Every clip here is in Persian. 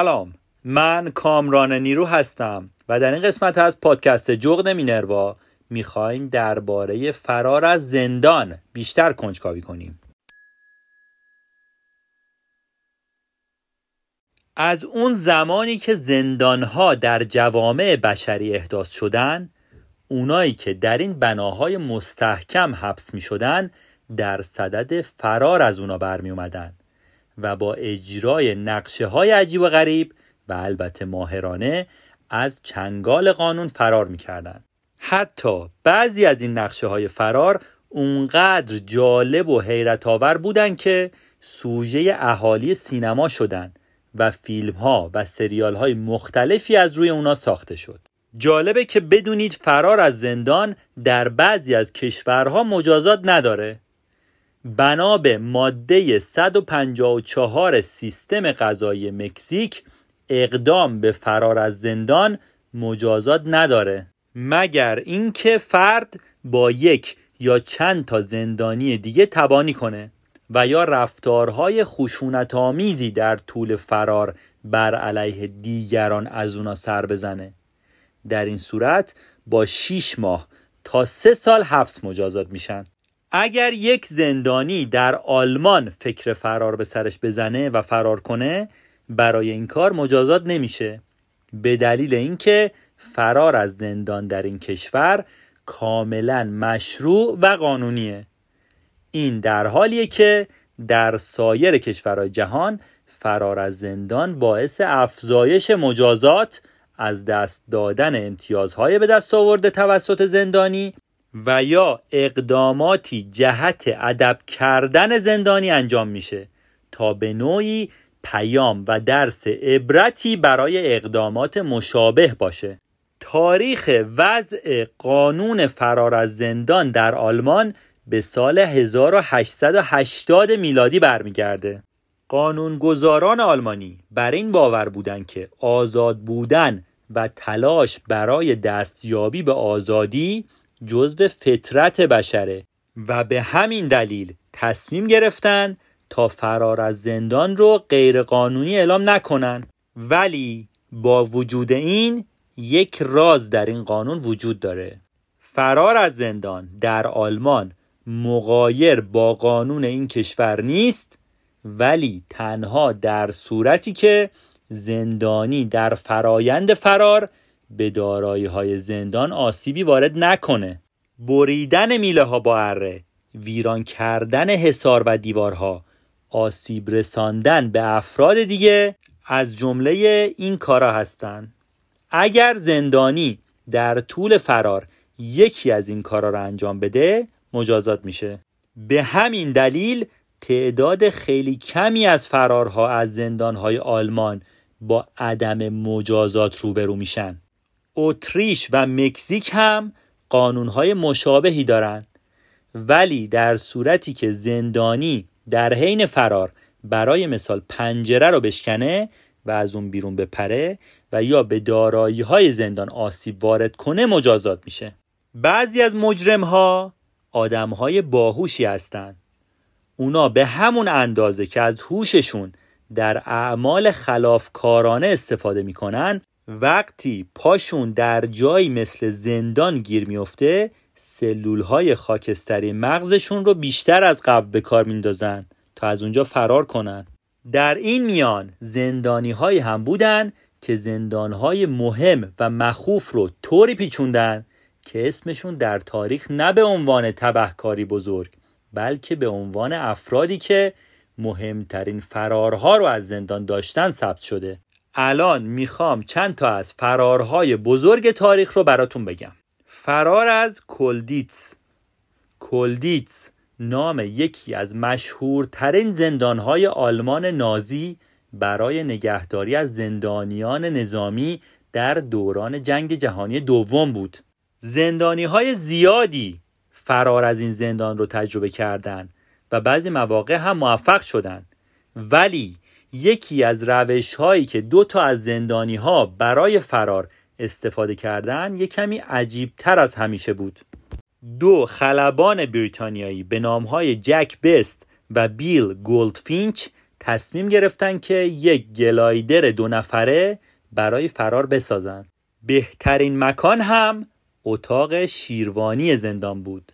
سلام. من کامران نیرو هستم و در این قسمت از پادکست جغد مینروا می‌خوایم درباره فرار از زندان بیشتر کنجکاوی کنیم. از اون زمانی که زندانها در جوامع بشری احداث شدن اونایی که در این بناهای مستحکم حبس می شدن در صدد فرار از اونا برمی اومدن و با اجرای نقشه های عجیب و غریب و البته ماهرانه از چنگال قانون فرار می‌کردند. حتی بعضی از این نقشه های فرار اونقدر جالب و حیرت آور بودن که سوژه اهالی سینما شدند و فیلم ها و سریال های مختلفی از روی اونا ساخته شد. جالبه که بدونید فرار از زندان در بعضی از کشورها مجازات نداره بنا به ماده 154 سیستم قضایی مکزیک اقدام به فرار از زندان مجازات نداره. مگر اینکه فرد با یک یا چند تا زندانی دیگه تبانی کنه و یا رفتارهای خشونت آمیزی در طول فرار بر علیه دیگران از اونا سر بزنه؟ در این صورت با 6 ماه تا سه سال حبس مجازات میشن. اگر یک زندانی در آلمان فکر فرار به سرش بزنه و فرار کنه برای این کار مجازات نمیشه. به دلیل اینکه فرار از زندان در این کشور کاملا مشروع و قانونیه. این در حالیه که در سایر کشورهای جهان فرار از زندان باعث افزایش مجازات از دست دادن امتیازهای به دست آورده توسط زندانی و یا اقداماتی جهت ادب کردن زندانی انجام میشه تا به نوعی پیام و درس عبرتی برای اقدامات مشابه باشه. تاریخ وضع قانون فرار از زندان در آلمان به سال 1880 میلادی برمیگرده. قانونگذاران آلمانی بر این باور بودند که آزاد بودن و تلاش برای دستیابی به آزادی جزو فطرت بشره و به همین دلیل تصمیم گرفتن تا فرار از زندان رو غیرقانونی اعلام نکنن. ولی با وجود این یک راز در این قانون وجود داره. فرار از زندان در آلمان مقایر با قانون این کشور نیست ولی تنها در صورتی که زندانی در فرایند فرار به دارایی های زندان آسیبی وارد نکنه. بریدن میله ها با اره ویران کردن حصار و دیوارها آسیب رساندن به افراد دیگه از جمله این کارا هستند اگر زندانی در طول فرار یکی از این کارا را انجام بده مجازات میشه. به همین دلیل تعداد خیلی کمی از فرارها از زندانهای آلمان با عدم مجازات روبرو میشن. اتریش و مکزیک هم قانونهای مشابهی دارند. ولی در صورتی که زندانی در حین فرار برای مثال پنجره رو بشکنه و از اون بیرون بپره و یا به دارایی های زندان آسیب وارد کنه مجازات میشه. بعضی از مجرم ها آدم های باهوشی هستند. اونا به همون اندازه که از هوششون در اعمال خلافکارانه استفاده می‌کنن وقتی پاشون در جایی مثل زندان گیر میفته سلول های خاکستری مغزشون رو بیشتر از قبل به کار میندازن تا از اونجا فرار کنن. در این میان زندانی های هم بودن که زندان های مهم و مخوف رو طوری پیچوندن که اسمشون در تاریخ نه به عنوان تبهکاری بزرگ بلکه به عنوان افرادی که مهمترین فرارها رو از زندان داشتن ثبت شده. الان می‌خوام چند تا از فرارهای بزرگ تاریخ رو براتون بگم. فرار از کلدیتس کلدیتس نام یکی از مشهورترین زندانهای آلمان نازی برای نگهداری از زندانیان نظامی در دوران جنگ جهانی دوم بود. زندانی های زیادی فرار از این زندان رو تجربه کردند و بعضی مواقع هم موفق شدند ولی یکی از روش هایی که دو تا از زندانی ها برای فرار استفاده کردن یک کمی عجیب تر از همیشه بود. دو خلبان بریتانیایی به نام های جک بست و بیل گولدفینچ تصمیم گرفتن که یک گلایدر دو نفره برای فرار بسازن. بهترین مکان هم اتاق شیروانی زندان بود.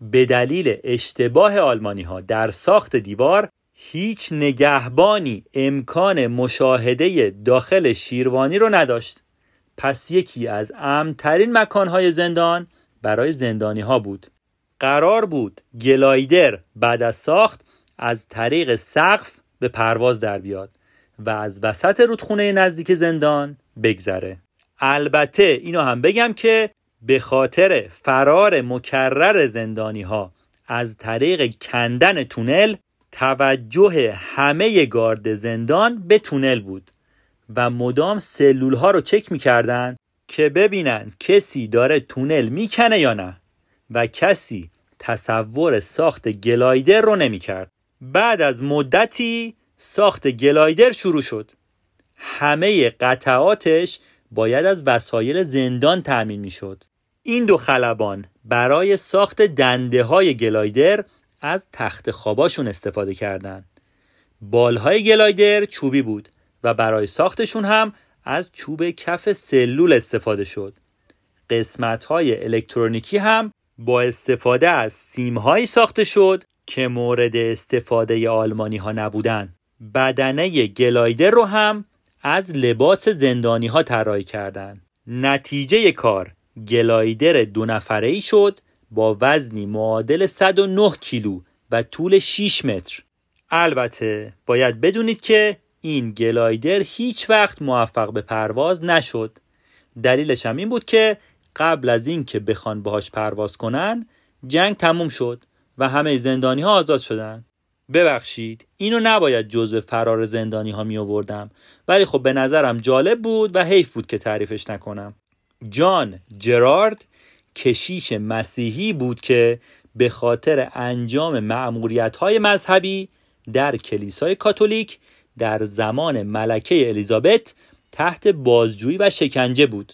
به دلیل اشتباه آلمانی ها در ساخت دیوار هیچ نگهبانی امکان مشاهده داخل شیروانی رو نداشت. پس یکی از امترین مکانهای زندان برای زندانی ها بود. قرار بود گلایدر بعد از ساخت از طریق سقف به پرواز در بیاد و از وسط رودخونه نزدیک زندان بگذره. البته اینو هم بگم که به خاطر فرار مکرر زندانی ها از طریق کندن تونل توجه همه گارد زندان به تونل بود و مدام سلول ها رو چک می‌کردن که ببینن کسی داره تونل می‌کنه یا نه و کسی تصور ساخت گلایدر رو نمی‌کرد. بعد از مدتی ساخت گلایدر شروع شد. همه قطعاتش باید از وسایل زندان تأمین می‌شد. این دو خلبان برای ساخت دنده های گلایدر از تخت خواباشون استفاده کردند. بالهای گلایدر چوبی بود و برای ساختشون هم از چوب کف سلول استفاده شد. قسمت های الکترونیکی هم با استفاده از سیمهایی ساخته شد که مورد استفاده آلمانی ها نبودن. بدنه گلایدر رو هم از لباس زندانی ها طراحی کردند. نتیجه کار گلایدر دو نفره ای شد با وزنی معادل 109 کیلو و طول 6 متر. البته باید بدونید که این گلایدر هیچ وقت موفق به پرواز نشد. دلیلش هم این بود که قبل از اینکه بخوان باهاش پرواز کنن جنگ تموم شد و همه زندانی ها آزاد شدن. ببخشید اینو نباید جزو فرار زندانی ها می آوردم ولی خب به نظرم جالب بود و حیف بود که تعریفش نکنم. جان جرارد کشیش مسیحی بود که به خاطر انجام معمولیت های مذهبی در کلیسای کاتولیک در زمان ملکه الیزابت تحت بازجویی و شکنجه بود.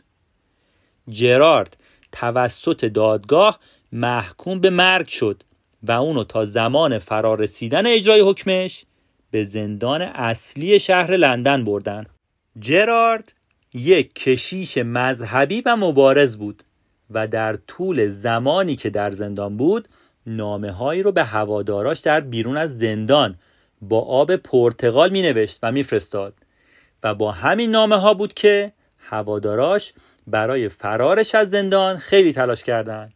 جرارد توسط دادگاه محکوم به مرگ شد و اونو تا زمان فرارسیدن اجرای حکمش به زندان اصلی شهر لندن بردن. جرارد یک کشیش مذهبی و مبارز بود. و در طول زمانی که در زندان بود نامه هایی رو به هواداراش در بیرون از زندان با آب پرتغال می نوشت و میفرستاد. و با همین نامه ها بود که هواداراش برای فرارش از زندان خیلی تلاش کردند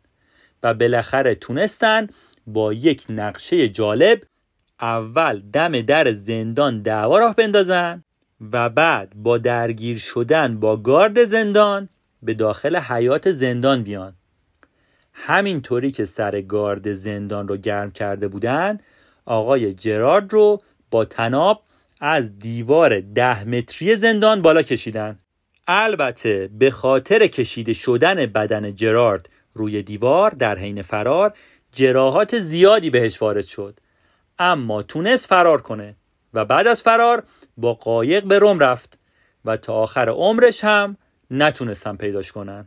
و بالاخره تونستن با یک نقشه جالب اول دم در زندان دعوا راه بندازن و بعد با درگیر شدن با گارد زندان به داخل حیات زندان بیان. همینطوری که سر گارد زندان رو گرم کرده بودن آقای جرارد رو با تناب از دیوار ده متری زندان بالا کشیدن. البته به خاطر کشیده شدن بدن جرارد روی دیوار در حین فرار جراحات زیادی بهش وارد شد. اما تونست فرار کنه و بعد از فرار با قایق به روم رفت و تا آخر عمرش هم نتونستن پیداش کنن.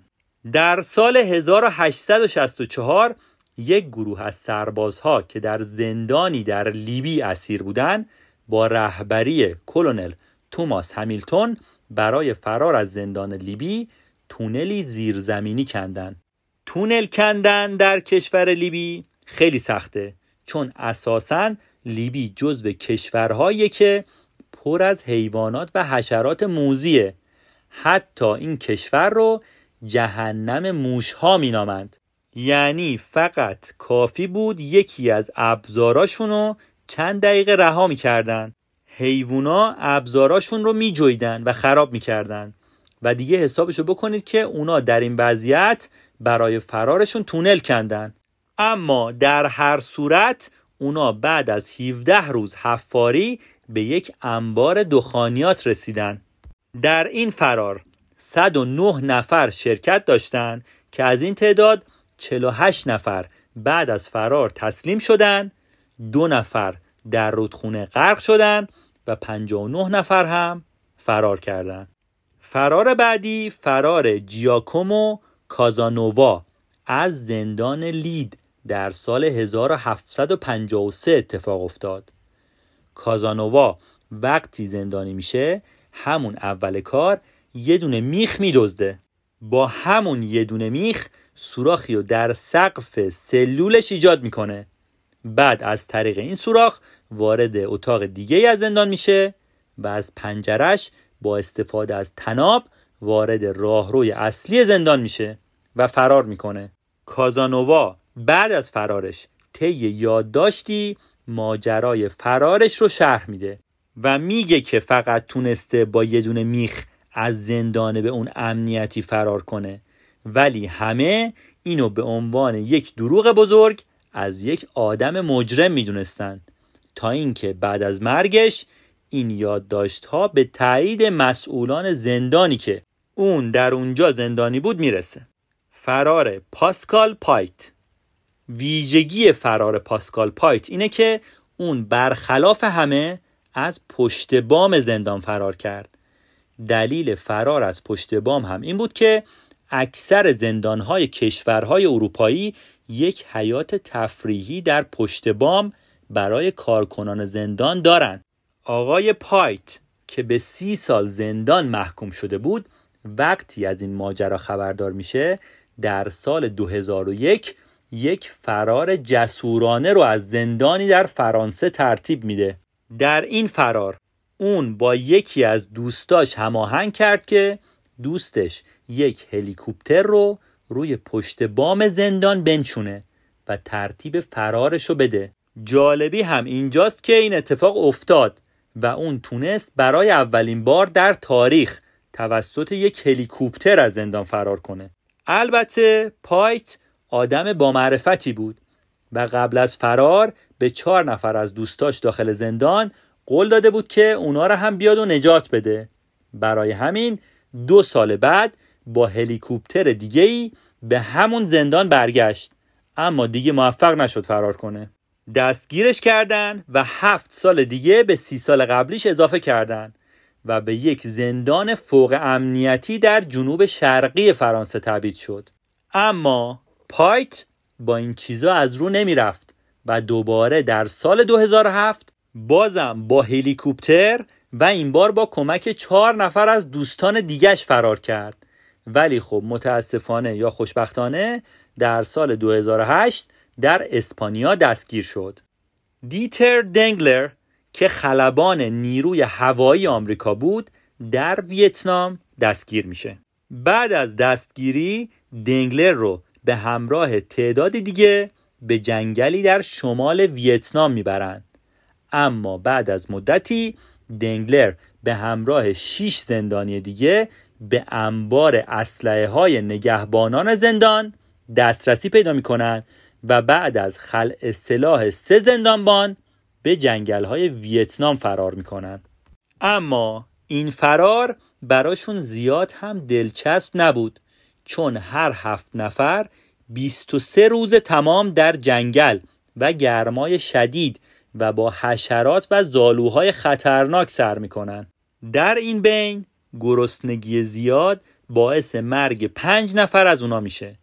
در سال 1864 یک گروه از سربازها که در زندانی در لیبی اسیر بودند با رهبری کلونل توماس همیلتون برای فرار از زندان لیبی تونلی زیرزمینی کندن. تونل کندن در کشور لیبی خیلی سخته چون اساسا لیبی جزو کشورهایی که پر از حیوانات و حشرات موزیه. حتی این کشور رو جهنم موشها مینامند. یعنی فقط کافی بود یکی از ابزاراشون رو چند دقیقه رها می‌کردن. حیوونا ابزاراشون رو میجویدن و خراب می‌کردن. و دیگه حسابشو بکنید که اونا در این وضعیت برای فرارشون تونل کندن. اما در هر صورت اونا بعد از 17 روز حفاری به یک انبار دخانیات رسیدن. در این فرار 109 نفر شرکت داشتند که از این تعداد 48 نفر بعد از فرار تسلیم شدند دو نفر در رودخونه غرق شدند و 59 نفر هم فرار کردند. فرار بعدی فرار جیاکومو کازانووا از زندان لید در سال 1753 اتفاق افتاد. کازانووا وقتی زندانی میشه همون اول کار یه دونه میخ میدزده. با همون یه دونه میخ سوراخی رو در سقف سلولش ایجاد می‌کنه. بعد از طریق این سوراخ وارد اتاق دیگه از زندان میشه و از پنجرش با استفاده از تناب وارد راهروی اصلی زندان میشه و فرار می‌کنه. کازانووا بعد از فرارش طی یادداشتی ماجرای فرارش رو شرح میده. و میگه که فقط تونسته با یه دونه میخ از زندان به اون امنیتی فرار کنه. ولی همه اینو به عنوان یک دروغ بزرگ از یک آدم مجرم می‌دونستند تا اینکه بعد از مرگش این یادداشت ها به تایید مسئولان زندانی که اون در اونجا زندانی بود می‌رسه. فرار پاسکال پایت. ویژگی فرار پاسکال پایت اینه که اون برخلاف همه از پشت بام زندان فرار کرد دلیل فرار از پشت بام هم این بود که اکثر زندانهای کشورهای اروپایی یک حیات تفریحی در پشت بام برای کارکنان زندان دارند. آقای پایت که به سی سال زندان محکوم شده بود وقتی از این ماجرا خبردار میشه در سال 2001 یک فرار جسورانه رو از زندانی در فرانسه ترتیب میده در این فرار اون با یکی از دوستاش هماهنگ کرد که دوستش یک هلیکوپتر رو روی پشت بام زندان بنچونه و ترتیب فرارش رو بده. جالبی هم اینجاست که این اتفاق افتاد و اون تونست برای اولین بار در تاریخ توسط یک هلیکوپتر از زندان فرار کنه. البته پایت آدم با معرفتی بود. و قبل از فرار به چهار نفر از دوستاش داخل زندان قول داده بود که اونا را هم بیاد و نجات بده. برای همین دو سال بعد با هلیکوپتر دیگه ای به همون زندان برگشت. اما دیگه موفق نشد فرار کنه. دستگیرش کردن و هفت سال دیگه به سی سال قبلیش اضافه کردن و به یک زندان فوق امنیتی در جنوب شرقی فرانسه تبعید شد. اما پایت با این چیزا از رو نمی رفت و دوباره در سال 2007 بازم با هلیکوپتر و این بار با کمک چهار نفر از دوستان دیگش فرار کرد. ولی خب متاسفانه یا خوشبختانه در سال 2008 در اسپانیا دستگیر شد. دیتر دنگلر که خلبان نیروی هوایی آمریکا بود در ویتنام دستگیر میشه. بعد از دستگیری دنگلر رو به همراه تعداد دیگه به جنگلی در شمال ویتنام می‌برند اما بعد از مدتی دنگلر به همراه 6 زندانی دیگه به انبار اسلحه های نگهبانان زندان دسترسی پیدا می کنند و بعد از خلع سلاح سه زندانبان به جنگل های ویتنام فرار می کنند. اما این فرار براشون زیاد هم دلچسب نبود چون هر هفت نفر 23 روز تمام در جنگل و گرمای شدید و با حشرات و زالوهای خطرناک سر می‌کنن در این بین گرسنگی زیاد باعث مرگ پنج نفر از اونا میشه.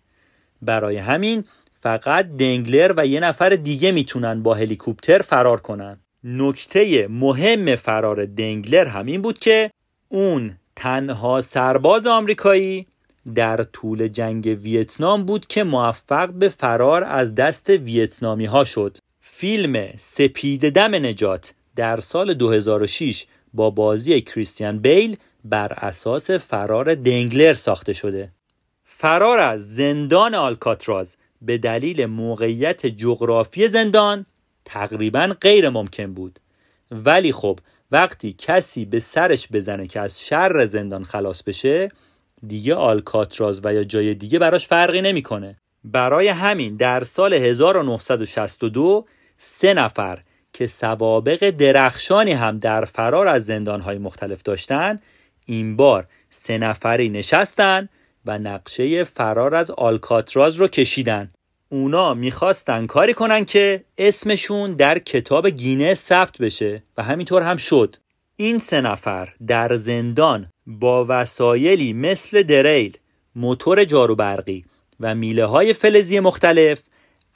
برای همین فقط دنگلر و یه نفر دیگه می‌تونن با هلیکوپتر فرار کنن. نکته مهم فرار دنگلر همین بود که اون تنها سرباز آمریکایی در طول جنگ ویتنام بود که موفق به فرار از دست ویتنامی ها شد. فیلم سپید دم نجات در سال 2006 با بازی کریستیان بیل بر اساس فرار دنگلر ساخته شده. فرار از زندان آلکاتراز به دلیل موقعیت جغرافی زندان تقریبا غیر ممکن بود. ولی خب وقتی کسی به سرش بزنه که از شر زندان خلاص بشه دیگه آلکاتراز و یا جای دیگه براش فرقی نمی‌کنه. برای همین در سال 1962 سه نفر که سوابق درخشانی هم در فرار از زندانهای مختلف داشتن این بار سه نفری نشستن و نقشه فرار از آلکاتراز رو کشیدن اونا می‌خواستن کاری کنن که اسمشون در کتاب گینه ثبت بشه و همینطور هم شد این سه نفر در زندان با وسایلی مثل دریل، موتور جارو برقی و میله های فلزی مختلف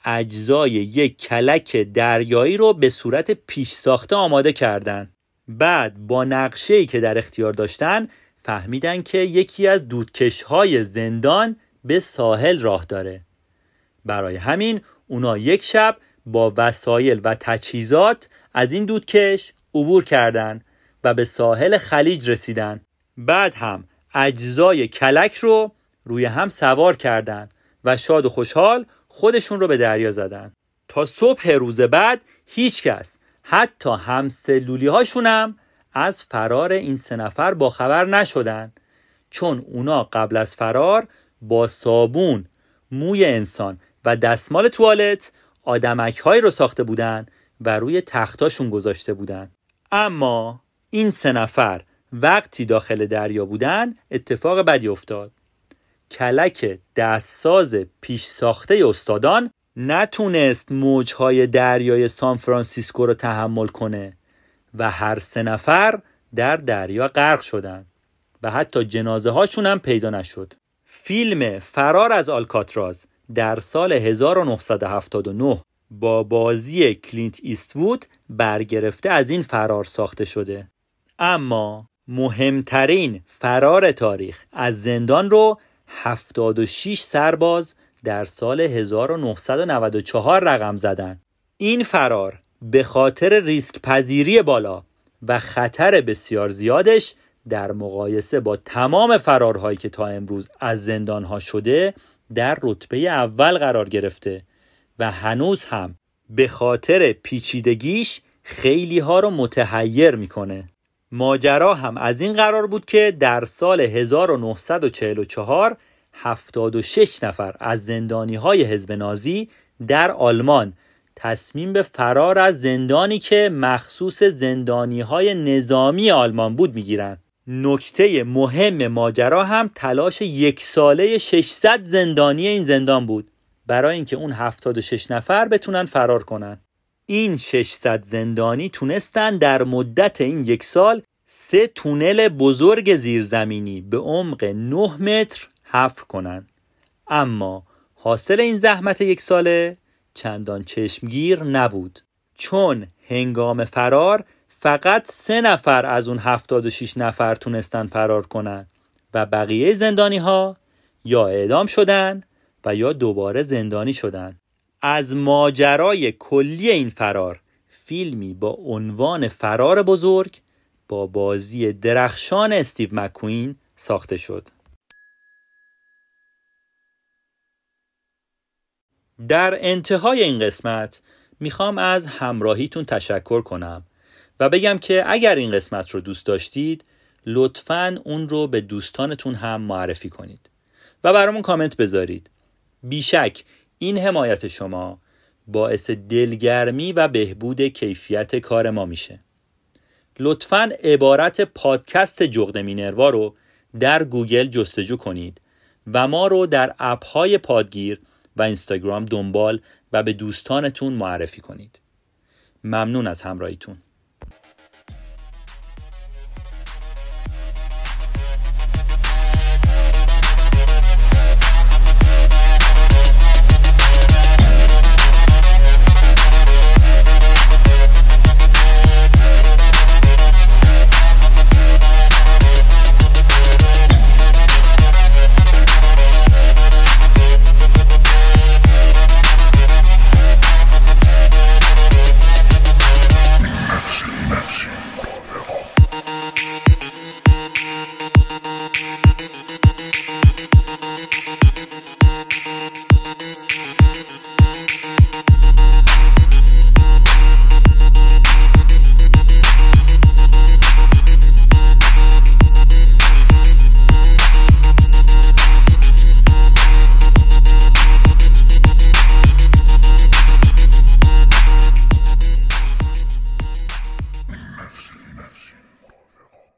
اجزای یک کلک دریایی رو به صورت پیش ساخته آماده کردن. بعد با نقشه که در اختیار داشتن فهمیدن که یکی از دودکش های زندان به ساحل راه داره. برای همین اونا یک شب با وسایل و تجهیزات از این دودکش عبور کردند و به ساحل خلیج رسیدن. بعد هم اجزای کلک رو روی هم سوار کردند و شاد و خوشحال خودشون رو به دریا زدن. تا صبح روز بعد هیچ کس حتی همسلولی هاشون هم از فرار این سه نفر با خبر نشدن. چون اونا قبل از فرار با صابون موی انسان و دستمال توالت آدمک هایی رو ساخته بودن و روی تختاشون گذاشته بودن. اما این سه نفر وقتی داخل دریا بودن اتفاق بدی افتاد. کلک دستساز پیش ساخته استادان نتونست موجهای دریای سان فرانسیسکو رو تحمل کنه و هر سه نفر در دریا غرق شدند و حتی جنازه هاشون هم پیدا نشد. فیلم فرار از آلکاتراز در سال 1979 با بازی کلینت ایستوود برگرفته از این فرار ساخته شده. اما مهمترین فرار تاریخ از زندان رو 76 سرباز در سال 1994 رقم زدن. این فرار به خاطر ریسک پذیری بالا و خطر بسیار زیادش در مقایسه با تمام فرارهایی که تا امروز از زندانها شده در رتبه اول قرار گرفته و هنوز هم به خاطر پیچیدگیش خیلی ها رو متحیر می‌کنه. ماجرا هم از این قرار بود که در سال 1944 76 نفر از زندانی های حزب نازی در آلمان تصمیم به فرار از زندانی که مخصوص زندانی های نظامی آلمان بود می‌گیرند. نکته مهم ماجرا هم تلاش یک ساله 600 زندانی این زندان بود. برای اینکه اون 76 نفر بتونن فرار کنن. این 600 زندانی تونستن در مدت این یک سال سه تونل بزرگ زیرزمینی به عمق 9 متر حفر کنن. اما حاصل این زحمت یک ساله چندان چشمگیر نبود. چون هنگام فرار فقط سه نفر از اون 76 نفر تونستن فرار کنن و بقیه زندانی ها یا اعدام شدن و یا دوباره زندانی شدن. از ماجرای کلی این فرار فیلمی با عنوان فرار بزرگ با بازی درخشان استیو مکوین ساخته شد. در انتهای این قسمت می‌خوام از همراهیتون تشکر کنم و بگم که اگر این قسمت رو دوست داشتید لطفا اون رو به دوستانتون هم معرفی کنید و برامون کامنت بذارید. بیشک این حمایت شما باعث دلگرمی و بهبود کیفیت کار ما میشه. لطفا عبارت پادکست جغد مینروا رو در گوگل جستجو کنید و ما رو در اپ های پادگیر و اینستاگرام دنبال و به دوستانتون معرفی کنید. ممنون از همراهیتون.